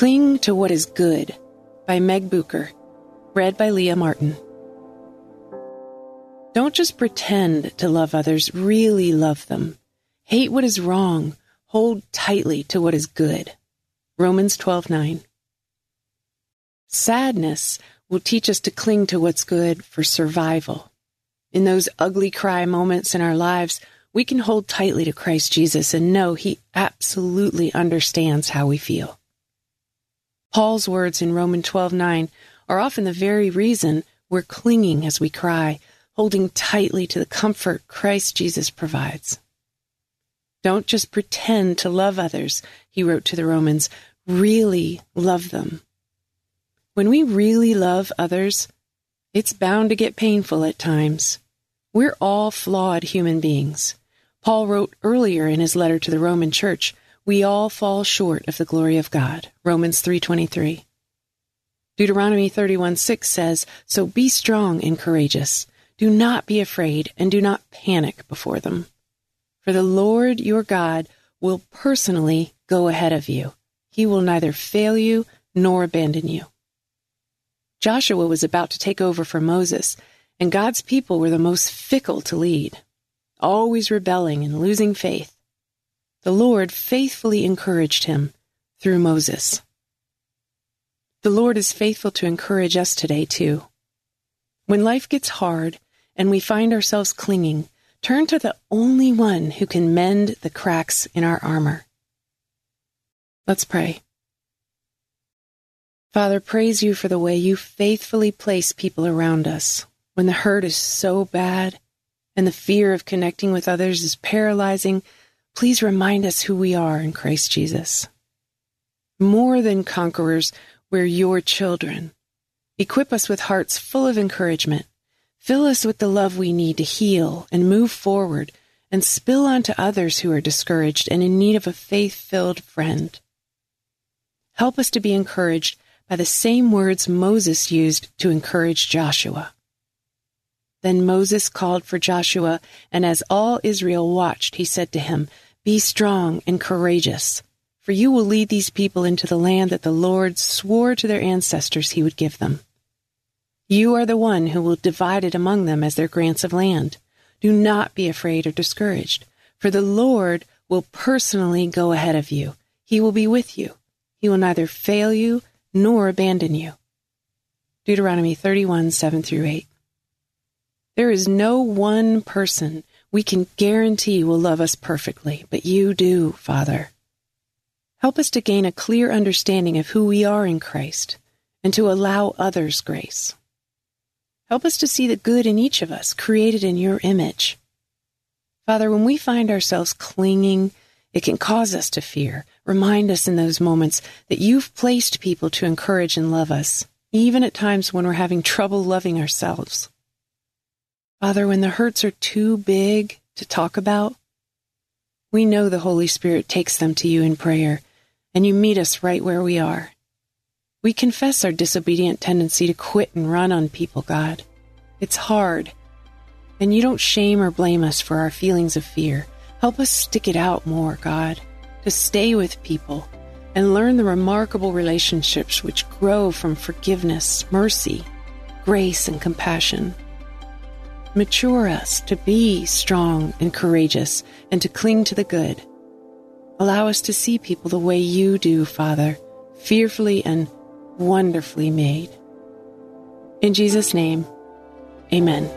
Cling to What is Good by Meg Bucher, read by Leah Martin. Don't just pretend to love others, really love them. Hate what is wrong, hold tightly to what is good. Romans 12:9. Sadness will teach us to cling to what's good for survival. In those ugly cry moments in our lives, we can hold tightly to Christ Jesus and know he absolutely understands how we feel. Paul's words in Romans 12:9 are often the very reason we're clinging as we cry, holding tightly to the comfort Christ Jesus provides. Don't just pretend to love others, he wrote to the Romans, really love them. When we really love others, it's bound to get painful at times. We're all flawed human beings. Paul wrote earlier in his letter to the Roman church, we all fall short of the glory of God. Romans 3:23. Deuteronomy 31:6 says, "So be strong and courageous. Do not be afraid and do not panic before them. For the Lord your God will personally go ahead of you. He will neither fail you nor abandon you." Joshua was about to take over for Moses, and God's people were the most fickle to lead, always rebelling and losing faith the Lord faithfully encouraged him through Moses. The Lord is faithful to encourage us today, too. When life gets hard and we find ourselves clinging, turn to the only one who can mend the cracks in our armor. Let's pray. Father, praise you for the way you faithfully place people around us when the hurt is so bad and the fear of connecting with others is paralyzing please remind us who we are in Christ Jesus. More than conquerors, we're your children. Equip us with hearts full of encouragement. Fill us with the love we need to heal and move forward and spill onto others who are discouraged and in need of a faith filled friend. Help us to be encouraged by the same words Moses used to encourage Joshua. Then Moses called for Joshua, and as all Israel watched, he said to him, Be strong and courageous, for you will lead these people into the land that the Lord swore to their ancestors he would give them. You are the one who will divide it among them as their grants of land. Do not be afraid or discouraged, for the Lord will personally go ahead of you. He will be with you. He will neither fail you nor abandon you. Deuteronomy 31, 7 through 8. There is no one person we can guarantee will love us perfectly, but you do, Father. Help us to gain a clear understanding of who we are in Christ and to allow others grace. Help us to see the good in each of us, created in your image. Father, when we find ourselves clinging, it can cause us to fear. Remind us in those moments that you've placed people to encourage and love us. even at times when we're having trouble loving ourselves. Father, when the hurts are too big to talk about, we know the Holy Spirit takes them to you in prayer, and you meet us right where we are. We confess our disobedient tendency to quit and run on people, God. It's hard. And you don't shame or blame us for our feelings of fear. Help us stick it out more, God, to stay with people and learn the remarkable relationships which grow from forgiveness, mercy, grace, and compassion. Mature us to be strong and courageous and to cling to the good. Allow us to see people the way you do, Father, fearfully and wonderfully made. In Jesus' name, amen.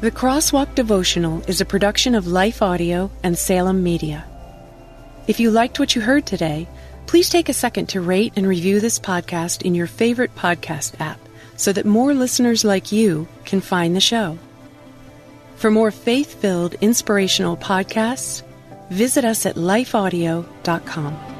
The Crosswalk Devotional is a production of Life Audio and Salem Media. If you liked what you heard today, please take a second to rate and review this podcast in your favorite podcast app so that more listeners like you can find the show. For more faith filled, inspirational podcasts, visit us at lifeaudio.com.